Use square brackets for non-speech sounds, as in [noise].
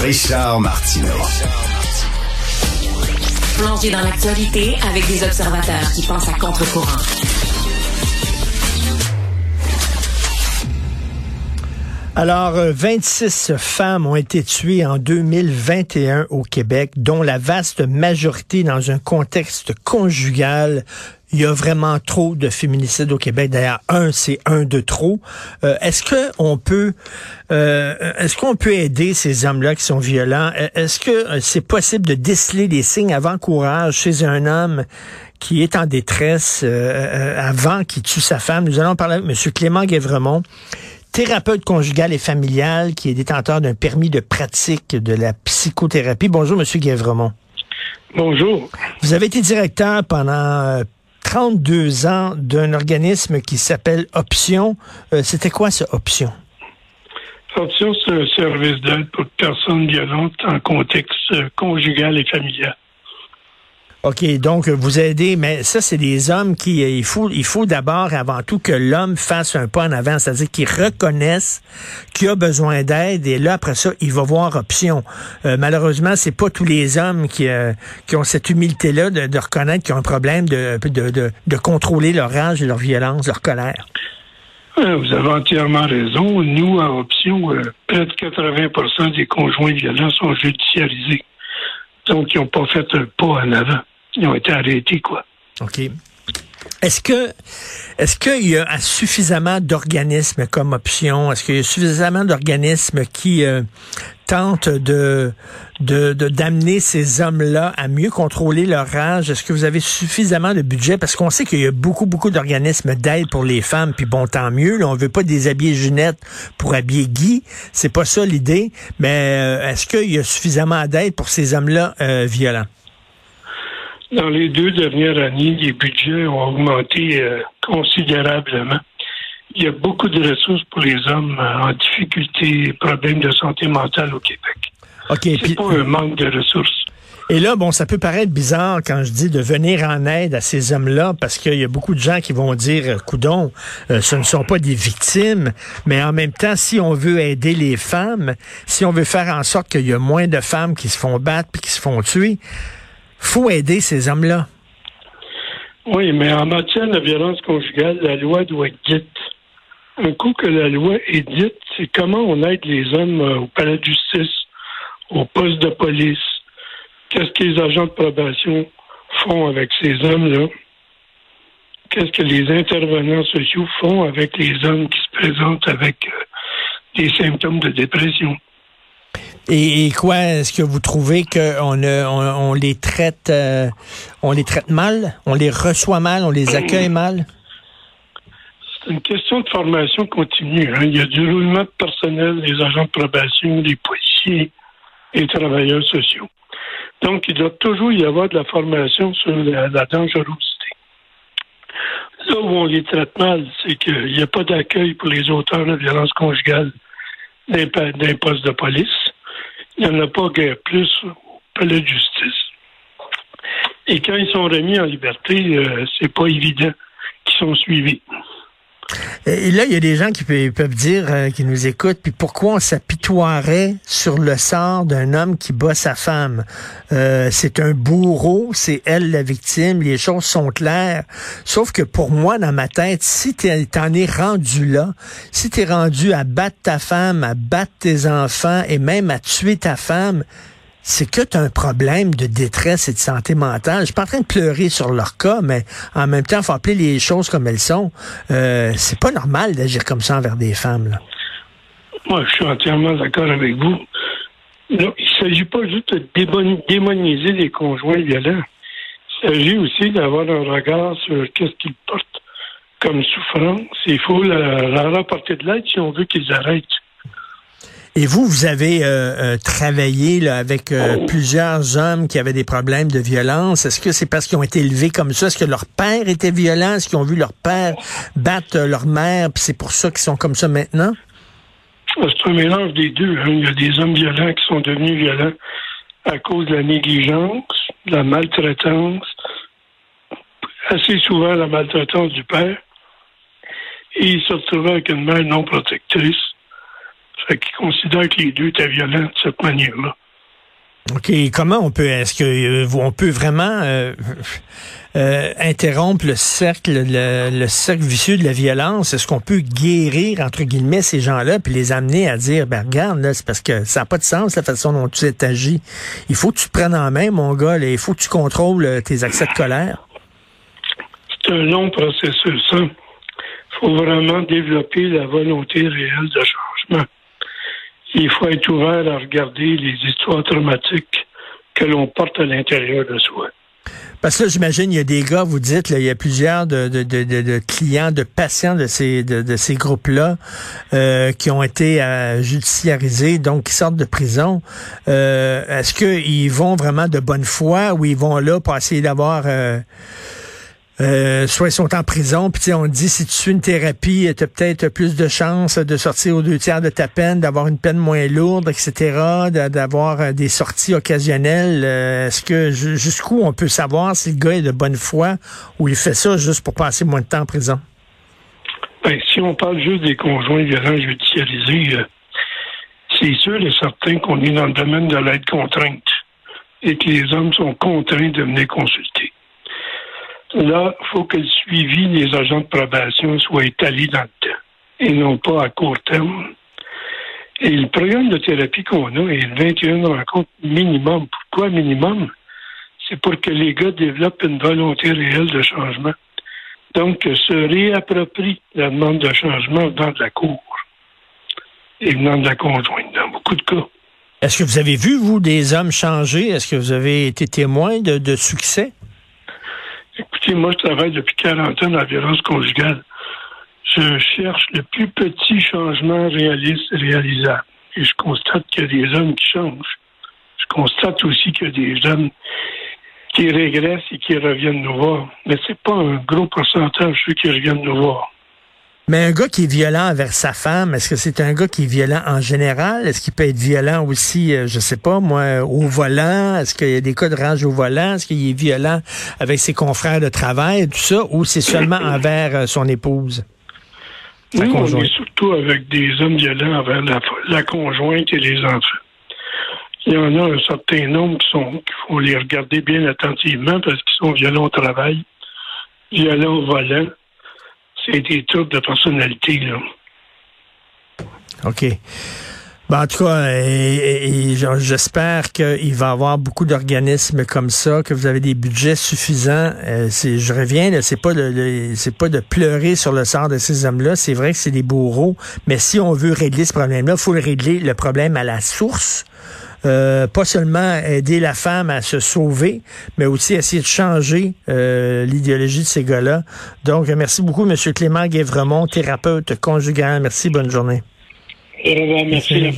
Richard Martineau. Plongé dans l'actualité avec des observateurs qui pensent à contre-courant. Alors, 26 femmes ont été tuées en 2021 au Québec, dont la vaste majorité dans un contexte conjugal. Il y a vraiment trop de féminicides au Québec. D'ailleurs, un, c'est un de trop. Euh, est-ce que on peut, euh, est-ce qu'on peut aider ces hommes-là qui sont violents? Est-ce que c'est possible de déceler des signes avant-courage chez un homme qui est en détresse euh, avant qu'il tue sa femme? Nous allons parler avec M. Clément Guévremont thérapeute conjugal et familial qui est détenteur d'un permis de pratique de la psychothérapie. Bonjour, Monsieur Guévremont. Bonjour. Vous avez été directeur pendant 32 euh, ans d'un organisme qui s'appelle Option. Euh, c'était quoi ce Option? Option, c'est un service d'aide pour personnes violentes en contexte euh, conjugal et familial. OK, donc vous aidez, mais ça, c'est des hommes qui, euh, il faut, il faut d'abord, avant tout, que l'homme fasse un pas en avant, c'est-à-dire qu'il reconnaisse qu'il a besoin d'aide, et là, après ça, il va voir option. Euh, malheureusement, c'est pas tous les hommes qui, euh, qui ont cette humilité-là de, reconnaître qu'ils ont un problème de, de, de, contrôler leur rage leur violence, leur colère. Vous avez entièrement raison. Nous, à Option, près de 80% des conjoints violents sont judiciarisés. Donc, ils n'ont pas fait un pas en avant. Ils ont été arrêtés, quoi. OK. Est-ce que est-ce qu'il y a suffisamment d'organismes comme option? Est-ce qu'il y a suffisamment d'organismes qui euh, tentent de d'amener de, ces hommes-là à mieux contrôler leur rage? Est-ce que vous avez suffisamment de budget? Parce qu'on sait qu'il y a beaucoup, beaucoup d'organismes d'aide pour les femmes, puis bon, tant mieux. Là, on veut pas déshabiller Ginette pour habiller Guy. C'est pas ça l'idée. Mais euh, est-ce qu'il y a suffisamment d'aide pour ces hommes-là euh, violents? Dans les deux dernières années, les budgets ont augmenté euh, considérablement. Il y a beaucoup de ressources pour les hommes euh, en difficulté, problèmes de santé mentale au Québec. C'est pas un manque de ressources. Et là, bon, ça peut paraître bizarre quand je dis de venir en aide à ces hommes-là, parce qu'il y a beaucoup de gens qui vont dire, euh, coudon, ce ne sont pas des victimes, mais en même temps, si on veut aider les femmes, si on veut faire en sorte qu'il y a moins de femmes qui se font battre puis qui se font tuer, faut aider ces hommes-là. Oui, mais en matière de violence conjugale, la loi doit être dite. Un coup que la loi est dite, c'est comment on aide les hommes euh, au palais de justice, au poste de police. Qu'est-ce que les agents de probation font avec ces hommes-là? Qu'est-ce que les intervenants sociaux font avec les hommes qui se présentent avec euh, des symptômes de dépression? Et, quoi, est-ce que vous trouvez qu'on on, les traite euh, on les traite mal, on les reçoit mal, on les [clears throat] accueille mal? Une question de formation continue. Hein. Il y a du roulement de personnel, des agents de probation, des policiers et travailleurs sociaux. Donc, il doit toujours y avoir de la formation sur la, dangerosité. Là où on les traite mal, c'est qu'il n'y a pas d'accueil pour les auteurs de violence conjugale d'un poste de police il n'y en a pas plus au palais de justice. Et quand ils sont remis en liberté, euh, c'est pas évident qu'ils sont suivis. Et là, il y a des gens qui peuvent dire, euh, qui nous écoutent, puis pourquoi on s'apitoierait sur le sort d'un homme qui bat sa femme? Euh, c'est un bourreau, c'est elle la victime, les choses sont claires. Sauf que pour moi, dans ma tête, si t'en es rendu là, si t'es rendu à battre ta femme, à battre tes enfants et même à tuer ta femme, c'est que tu as un problème de détresse et de santé mentale. Je suis pas en train de pleurer sur leur cas, mais en même temps, il faut appeler les choses comme elles sont. Euh, c'est pas normal d'agir comme ça envers des femmes. Moi, je suis entièrement d'accord avec vous. Non, il ne s'agit pas juste de démoniser les conjoints violents. Il s'agit aussi d'avoir un regard sur qu'est-ce qu'ils portent comme souffrance. Il faut leur apporter de l'aide si on veut qu'ils arrêtent. Et vous, vous avez euh, euh, travaillé avec euh, plusieurs hommes qui avaient des problèmes de violence. Est-ce que c'est parce qu'ils ont été élevés comme ça? Est-ce que leur père était violent? Est-ce qu'ils ont vu leur père battre leur mère, puis c'est pour ça qu'ils sont comme ça maintenant? C'est un mélange des deux. Hein. Il y a des hommes violents qui sont devenus violents à cause de la négligence, de la maltraitance, assez souvent la maltraitance du père. Et ils se retrouvaient avec une mère non protectrice Fait qu'ils considèrent que les deux étaient violents de cette manière-là. OK. Comment on peut, est-ce que euh, on peut vraiment euh, euh, interrompre le cercle, le, cercle vicieux de la violence? Est-ce qu'on peut guérir, entre guillemets, ces gens-là, puis les amener à dire, ben regarde, là, c'est parce que ça n'a pas de sens la façon dont tu agi. Il faut que tu te prennes en main, mon gars, il faut que tu contrôles tes accès de colère. C'est un long processus, Il hein. faut vraiment développer la volonté réelle de changement il faut être ouvert à regarder les histoires traumatiques que l'on porte à l'intérieur de soi. Parce que là, j'imagine, il y a des gars, vous dites, il y a plusieurs de, clients, de patients de ces, de, ces groupes-là euh, qui ont été euh, judiciarisés, donc qui sortent de prison. Euh, Est-ce qu'ils vont vraiment de bonne foi ou ils vont là pour essayer d'avoir euh, euh, soit ils sont en prison, puis on dit si tu suis une thérapie, tu as peut-être plus de chances de sortir aux deux tiers de ta peine, d'avoir une peine moins lourde, etc., d'avoir euh, des sorties occasionnelles. Euh, est-ce que jusqu'où on peut savoir si le gars est de bonne foi ou il fait ça juste pour passer moins de temps en prison? Ben, si on parle juste des conjoints violents judiciarisés, c'est sûr et certain qu'on est dans le domaine de l'aide contrainte et que les hommes sont contraints de venir consulter. Là, il faut que le suivi des agents de probation soit étalé dans le temps et non pas à court terme. Et le programme de thérapie qu'on a est 21 rencontres minimum. Pourquoi minimum? C'est pour que les gars développent une volonté réelle de changement. Donc, se réapproprient la demande de changement dans de la cour et venant de la conjointe, dans beaucoup de cas. Est-ce que vous avez vu, vous, des hommes changer? Est-ce que vous avez été témoin de succès? Écoutez, moi, je travaille depuis 40 ans dans la violence conjugale. Je cherche le plus petit changement réaliste réalisable. Et je constate qu'il y a des hommes qui changent. Je constate aussi qu'il y a des hommes qui régressent et qui reviennent nous voir. Mais c'est pas un gros pourcentage ceux qui reviennent nous voir. Mais un gars qui est violent envers sa femme, est-ce que c'est un gars qui est violent en général? Est-ce qu'il peut être violent aussi, euh, je sais pas, moi, au volant? Est-ce qu'il y a des cas de rage au volant? Est-ce qu'il est violent avec ses confrères de travail, tout ça? Ou c'est seulement [coughs] envers euh, son épouse? Oui, on est surtout avec des hommes violents envers la, conjointe et les enfants. Il y en a un certain nombre qui sont qu'il faut les regarder bien attentivement parce qu'ils sont violents au travail, violents au volant c'est des troubles de personnalité, là. OK. Ben, en tout cas, j'espère qu'il va y avoir beaucoup d'organismes comme ça, que vous avez des budgets suffisants. Euh, je reviens, c'est pas de, c'est pas de pleurer sur le sort de ces hommes-là. C'est vrai que c'est des bourreaux, mais si on veut régler ce problème-là, faut régler le problème à la source. Euh, pas seulement aider la femme à se sauver, mais aussi essayer de changer euh, l'idéologie de ces gars-là. Donc, merci beaucoup, M. Clément Guévremont, thérapeute conjugal. Merci, bonne journée. Merci.